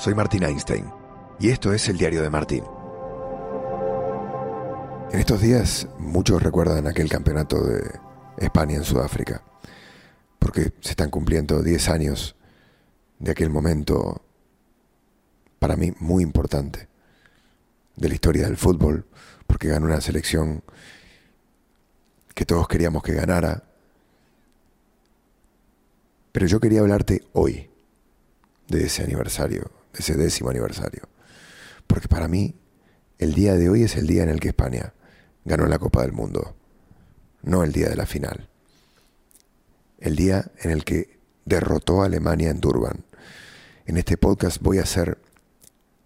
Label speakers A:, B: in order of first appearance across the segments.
A: soy Martín Einstein y esto es el diario de Martín. En estos días muchos recuerdan aquel campeonato de España en Sudáfrica, porque se están cumpliendo 10 años de aquel momento para mí muy importante de la historia del fútbol, porque ganó una selección que todos queríamos que ganara. Pero yo quería hablarte hoy de ese aniversario, ese décimo aniversario. Porque para mí el día de hoy es el día en el que España ganó la Copa del Mundo, no el día de la final. El día en el que derrotó a Alemania en Durban. En este podcast voy a hacer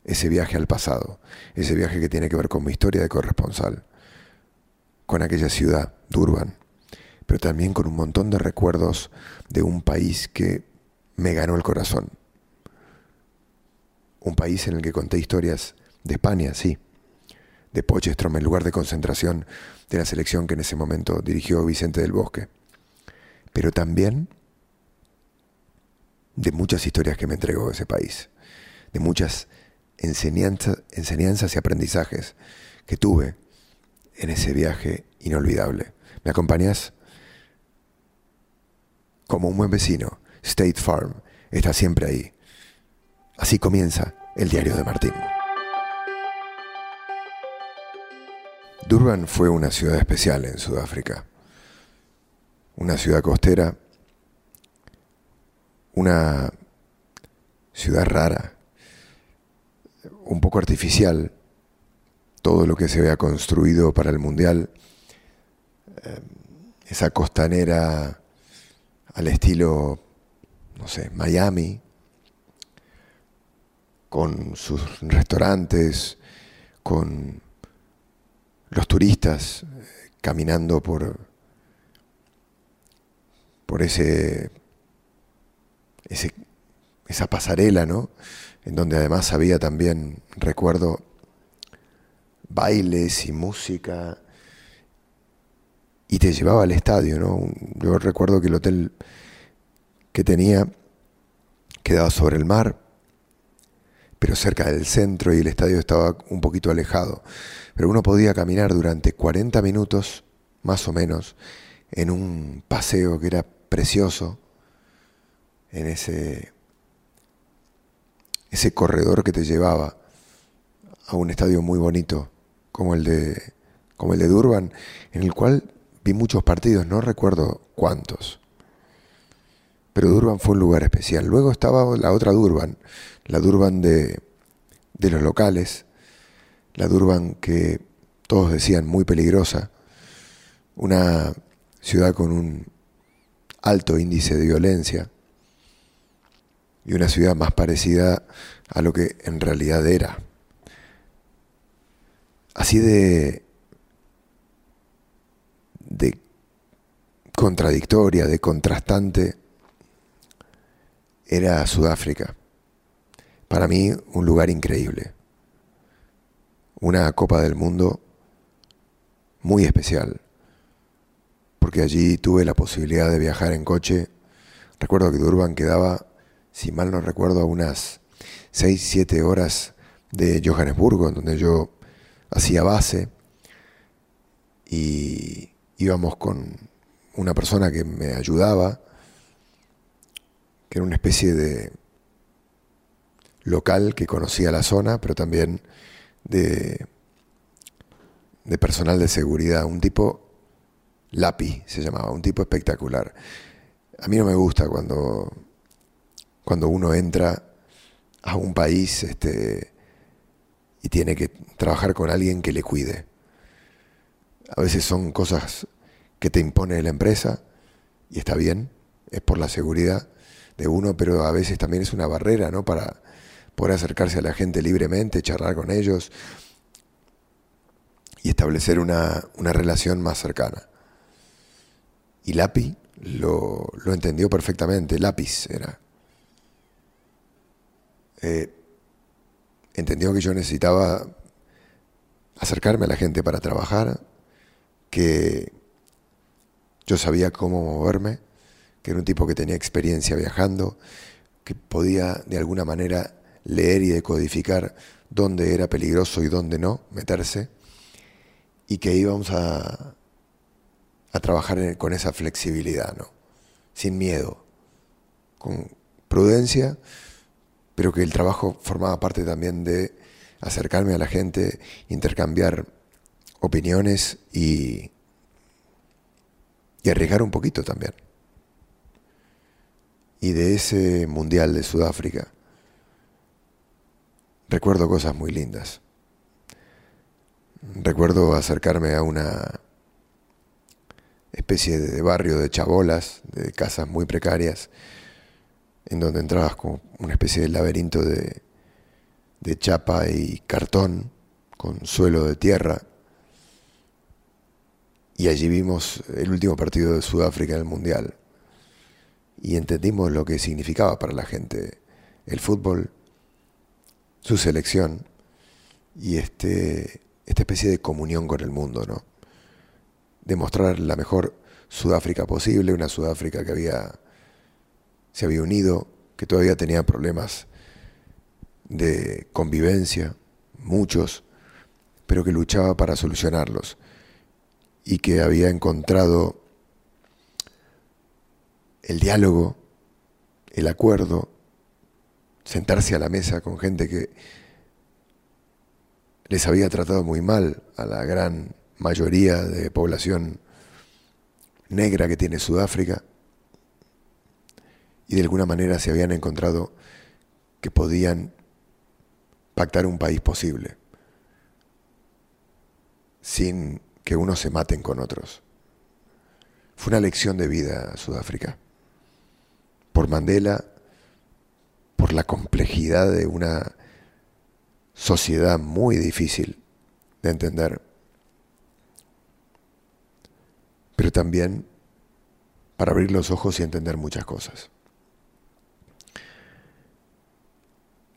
A: ese viaje al pasado, ese viaje que tiene que ver con mi historia de corresponsal, con aquella ciudad, Durban, pero también con un montón de recuerdos de un país que me ganó el corazón. Un país en el que conté historias de España, sí, de Pochestrom, el lugar de concentración de la selección que en ese momento dirigió Vicente del Bosque, pero también de muchas historias que me entregó ese país, de muchas enseñanzas y aprendizajes que tuve en ese viaje inolvidable. ¿Me acompañas? Como un buen vecino, State Farm está siempre ahí. Así comienza el diario de Martín. Durban fue una ciudad especial en Sudáfrica. Una ciudad costera, una ciudad rara, un poco artificial, todo lo que se vea construido para el Mundial, eh, esa costanera al estilo, no sé, Miami, con sus restaurantes, con los turistas eh, caminando por, por ese, esa pasarela, ¿no? en donde además había también, recuerdo, bailes y música, y te llevaba al estadio, ¿no? Yo recuerdo que el hotel que tenía quedaba sobre el mar, pero cerca del centro y el estadio estaba un poquito alejado. Pero uno podía caminar durante 40 minutos, más o menos, en un paseo que era precioso, en ese ese corredor que te llevaba a un estadio muy bonito como el de como el de Durban, en el cual vi muchos partidos, no recuerdo cuántos. Pero Durban fue un lugar especial. Luego estaba la otra Durban, la Durban de, de los locales, la Durban que todos decían muy peligrosa, una ciudad con un alto índice de violencia, y una ciudad más parecida a lo que en realidad era. Así de, de contradictoria, de contrastante, era Sudáfrica. Para mí un lugar increíble. Una Copa del Mundo muy especial, porque allí tuve la posibilidad de viajar en coche. Recuerdo que Durban quedaba si mal no recuerdo, a unas 6, 7 horas de Johannesburgo, en donde yo hacía base y íbamos con una persona que me ayudaba, que era una especie de local que conocía la zona, pero también de, de personal de seguridad, un tipo Lapi se llamaba, un tipo espectacular. A mí no me gusta cuando cuando uno entra a un país este, y tiene que trabajar con alguien que le cuide. A veces son cosas que te impone la empresa y está bien, es por la seguridad de uno, pero a veces también es una barrera, ¿no? Para poder acercarse a la gente libremente, charlar con ellos y establecer una, una relación más cercana. Y Lapi lo, lo entendió perfectamente, lápiz era. Eh, entendió que yo necesitaba acercarme a la gente para trabajar, que yo sabía cómo moverme, que era un tipo que tenía experiencia viajando, que podía de alguna manera leer y decodificar dónde era peligroso y dónde no meterse, y que íbamos a, a trabajar con esa flexibilidad, ¿no? sin miedo, con prudencia, pero que el trabajo formaba parte también de acercarme a la gente, intercambiar opiniones y, y arriesgar un poquito también. Y de ese Mundial de Sudáfrica recuerdo cosas muy lindas. Recuerdo acercarme a una especie de barrio de chabolas, de casas muy precarias, en donde entrabas como una especie de laberinto de, de chapa y cartón con suelo de tierra. Y allí vimos el último partido de Sudáfrica en el Mundial. Y entendimos lo que significaba para la gente el fútbol, su selección y este, esta especie de comunión con el mundo, ¿no? Demostrar la mejor Sudáfrica posible, una Sudáfrica que había, se había unido, que todavía tenía problemas de convivencia, muchos, pero que luchaba para solucionarlos y que había encontrado el diálogo, el acuerdo, sentarse a la mesa con gente que les había tratado muy mal a la gran mayoría de población negra que tiene Sudáfrica y de alguna manera se habían encontrado que podían pactar un país posible, sin que unos se maten con otros. Fue una lección de vida Sudáfrica. Por Mandela, por la complejidad de una sociedad muy difícil de entender, pero también para abrir los ojos y entender muchas cosas.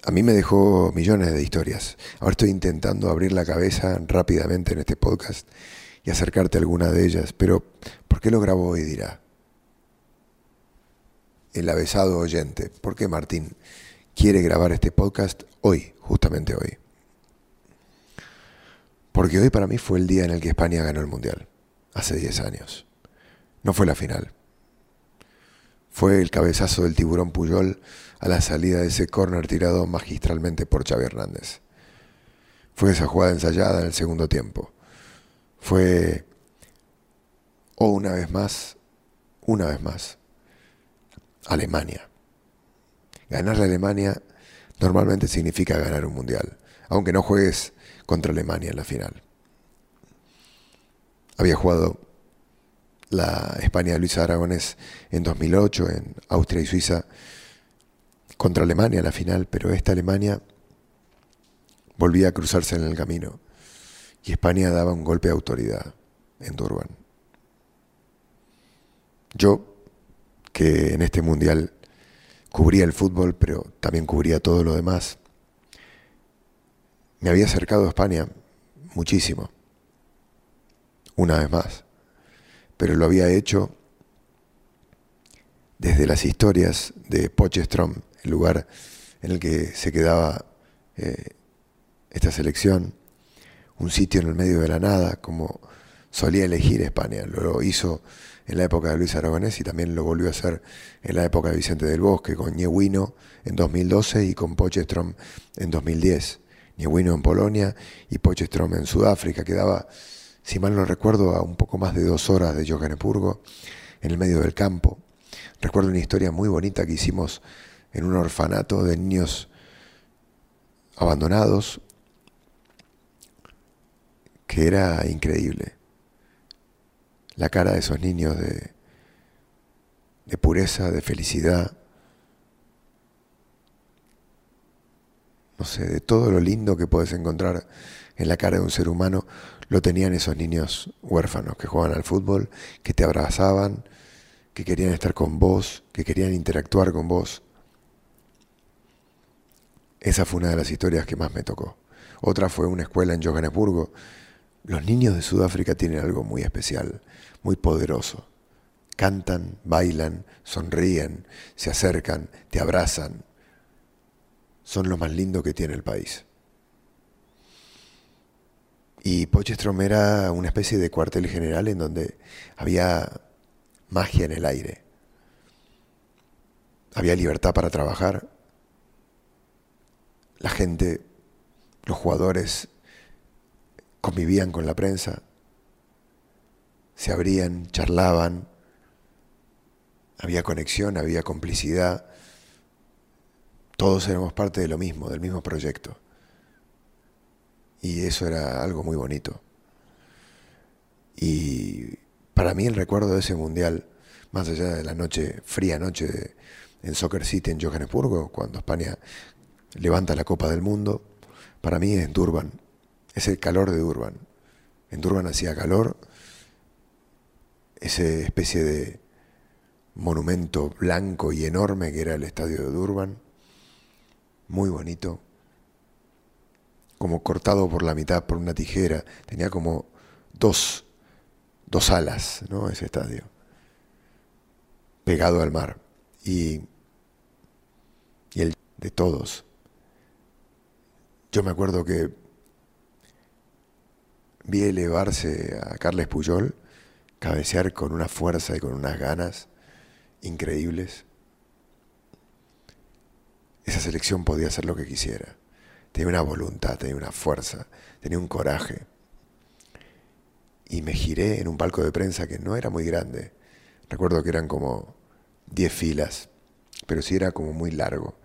A: A mí me dejó millones de historias. Ahora estoy intentando abrir la cabeza rápidamente en este podcast y acercarte a alguna de ellas, pero ¿por qué lo grabo hoy? dirá. El avesado oyente. ¿Por qué Martín quiere grabar este podcast hoy, justamente hoy? Porque hoy para mí fue el día en el que España ganó el Mundial, hace 10 años. No fue la final. Fue el cabezazo del tiburón Puyol a la salida de ese córner tirado magistralmente por Xavi Hernández. Fue esa jugada ensayada en el segundo tiempo. Fue, o una vez más, una vez más, Alemania. Ganar la Alemania normalmente significa ganar un mundial, aunque no juegues contra Alemania en la final. Había jugado la España de Luis Aragonés en 2008 en Austria y Suiza contra Alemania en la final, pero esta Alemania volvía a cruzarse en el camino y España daba un golpe de autoridad en Durban. Yo, que en este mundial cubría el fútbol, pero también cubría todo lo demás, me había acercado a España muchísimo, una vez más, pero lo había hecho desde las historias de Pochestrom el lugar en el que se quedaba eh, esta selección, un sitio en el medio de la nada, como solía elegir España. Lo hizo en la época de Luis Aragonés y también lo volvió a hacer en la época de Vicente del Bosque, con Ñehuino en 2012 y con Pochestrom en 2010. Ñehuino en Polonia y Pochestrom en Sudáfrica. Quedaba, si mal no recuerdo, a un poco más de dos horas de Johannesburgo, en el medio del campo. Recuerdo una historia muy bonita que hicimos en un orfanato de niños abandonados, que era increíble. La cara de esos niños de, de pureza, de felicidad, no sé, de todo lo lindo que puedes encontrar en la cara de un ser humano, lo tenían esos niños huérfanos que jugaban al fútbol, que te abrazaban, que querían estar con vos, que querían interactuar con vos. Esa fue una de las historias que más me tocó. Otra fue una escuela en Johannesburgo. Los niños de Sudáfrica tienen algo muy especial, muy poderoso. Cantan, bailan, sonríen, se acercan, te abrazan. son lo más lindo que tiene el país. Y Pochestrom era una especie de cuartel general en donde había magia en el aire. Había libertad para trabajar. La gente, los jugadores convivían con la prensa, se abrían, charlaban, había conexión, había complicidad. Todos éramos parte de lo mismo, del mismo proyecto. Y eso era algo muy bonito. Y para mí el recuerdo de ese mundial, más allá de la noche, fría noche en Soccer City en Johannesburgo, cuando España levanta la Copa del Mundo, para mí es Durban, es el calor de Durban. En Durban hacía calor, esa especie de monumento blanco y enorme que era el estadio de Durban, muy bonito, como cortado por la mitad por una tijera, tenía como dos, dos alas, ¿no? Ese estadio, pegado al mar, y, y el de todos. Yo me acuerdo que vi elevarse a Carles Puyol, cabecear con una fuerza y con unas ganas increíbles. Esa selección podía hacer lo que quisiera. Tenía una voluntad, tenía una fuerza, tenía un coraje. Y me giré en un palco de prensa que no era muy grande. Recuerdo que eran como 10 filas, pero sí era como muy largo.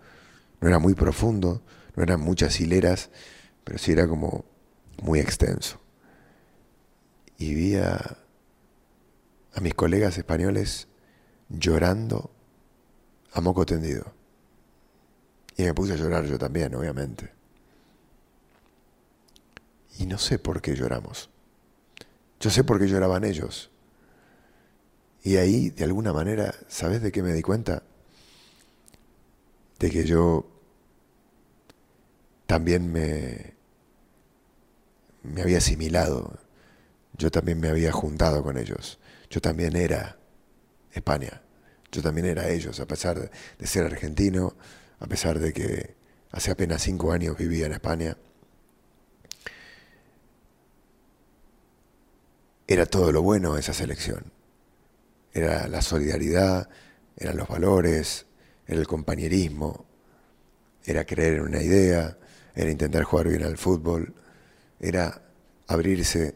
A: No era muy profundo, no eran muchas hileras, pero sí era como muy extenso. Y vi a, a mis colegas españoles llorando a moco tendido. Y me puse a llorar yo también, obviamente. Y no sé por qué lloramos. Yo sé por qué lloraban ellos. Y ahí, de alguna manera, ¿sabes de qué me di cuenta? De que yo también me, me había asimilado. Yo también me había juntado con ellos. Yo también era España. Yo también era ellos, a pesar de ser argentino, a pesar de que hace apenas cinco años vivía en España. Era todo lo bueno esa selección. Era la solidaridad, eran los valores, era el compañerismo, era creer en una idea, era intentar jugar bien al fútbol, era abrirse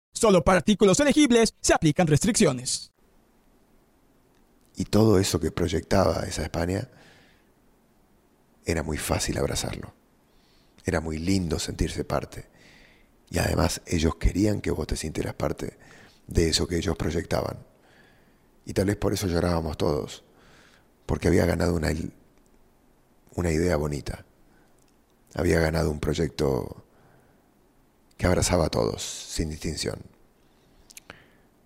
B: Solo para artículos elegibles se aplican restricciones.
A: Y todo eso que proyectaba esa España era muy fácil abrazarlo. Era muy lindo sentirse parte. Y además ellos querían que vos te sintieras parte de eso que ellos proyectaban. Y tal vez por eso llorábamos todos, porque había ganado una, una idea bonita. Había ganado un proyecto que abrazaba a todos, sin distinción.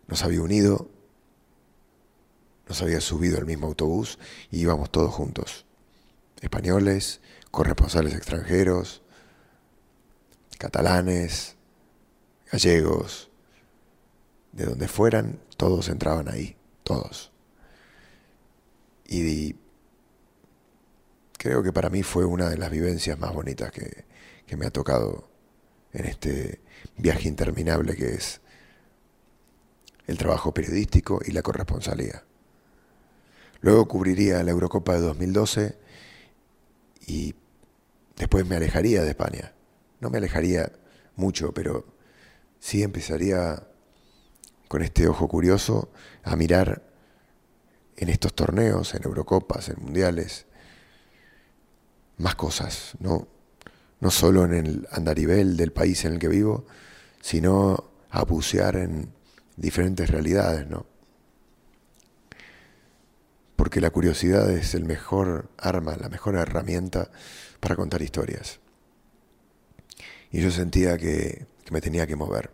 A: Nos había unido, nos había subido al mismo autobús y íbamos todos juntos. Españoles, corresponsales extranjeros, catalanes, gallegos, de donde fueran, todos entraban ahí, todos. Y creo que para mí fue una de las vivencias más bonitas que, que me ha tocado en este viaje interminable que es el trabajo periodístico y la corresponsalía. Luego cubriría la Eurocopa de 2012 y después me alejaría de España. no me alejaría mucho, pero sí empezaría con este ojo curioso a mirar en estos torneos, en Eurocopas, en Mundiales, más cosas, no, no solo en el andarivel del país en el que vivo, sino a bucear en diferentes realidades, ¿no? Porque la curiosidad es el mejor arma, la mejor herramienta para contar historias. Y yo sentía que, que me tenía que mover.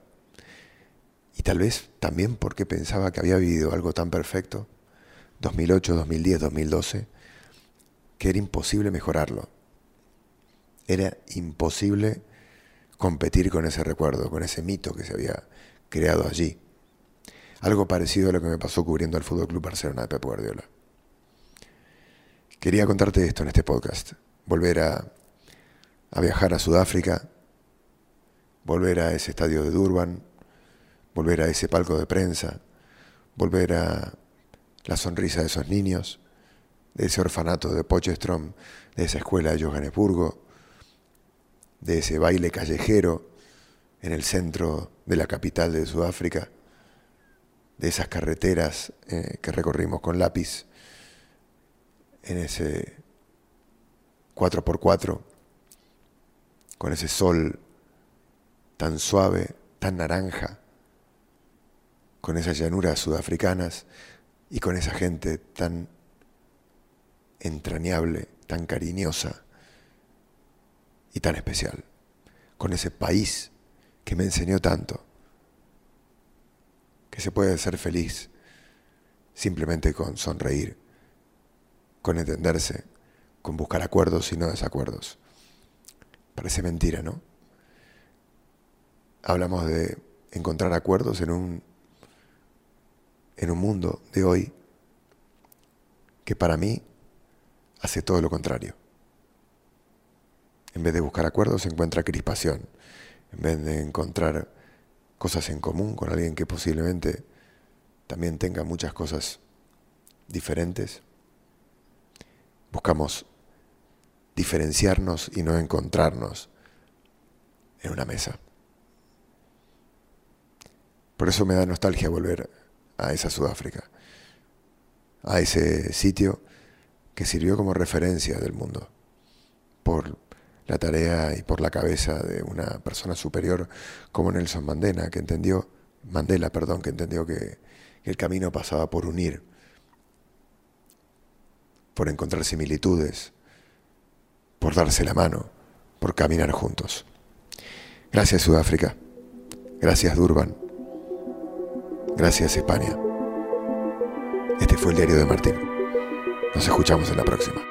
A: Y tal vez también porque pensaba que había vivido algo tan perfecto, 2008, 2010, 2012, que era imposible mejorarlo. Era imposible competir con ese recuerdo, con ese mito que se había creado allí. Algo parecido a lo que me pasó cubriendo al Fútbol Club Barcelona de Pep Guardiola. Quería contarte esto en este podcast, volver a, viajar a Sudáfrica, volver a ese estadio de Durban, volver a ese palco de prensa, volver a la sonrisa de esos niños, de ese orfanato de Pochestrom, de esa escuela de Johannesburgo, de ese baile callejero en el centro de la capital de Sudáfrica, de esas carreteras eh, que recorrimos con lápiz en ese 4x4, con ese sol tan suave, tan naranja, con esas llanuras sudafricanas y con esa gente tan entrañable, tan cariñosa y tan especial, con ese país que me enseñó tanto, que se puede ser feliz simplemente con sonreír, con entenderse, con buscar acuerdos y no desacuerdos. Parece mentira, ¿no? Hablamos de encontrar acuerdos en un en un mundo de hoy que para mí hace todo lo contrario. En vez de buscar acuerdos, se encuentra crispación. En vez de encontrar cosas en común con alguien que posiblemente también tenga muchas cosas diferentes, buscamos diferenciarnos y no encontrarnos en una mesa. Por eso me da nostalgia volver a esa Sudáfrica, a ese sitio que sirvió como referencia del mundo por la tarea y por la cabeza de una persona superior como Nelson Mandela, que entendió, Mandela, perdón, que entendió que, que el camino pasaba por unir, por encontrar similitudes, por darse la mano, por caminar juntos. Gracias Sudáfrica, gracias Durban. Gracias España. Este fue el diario de Martín. Nos escuchamos en la próxima.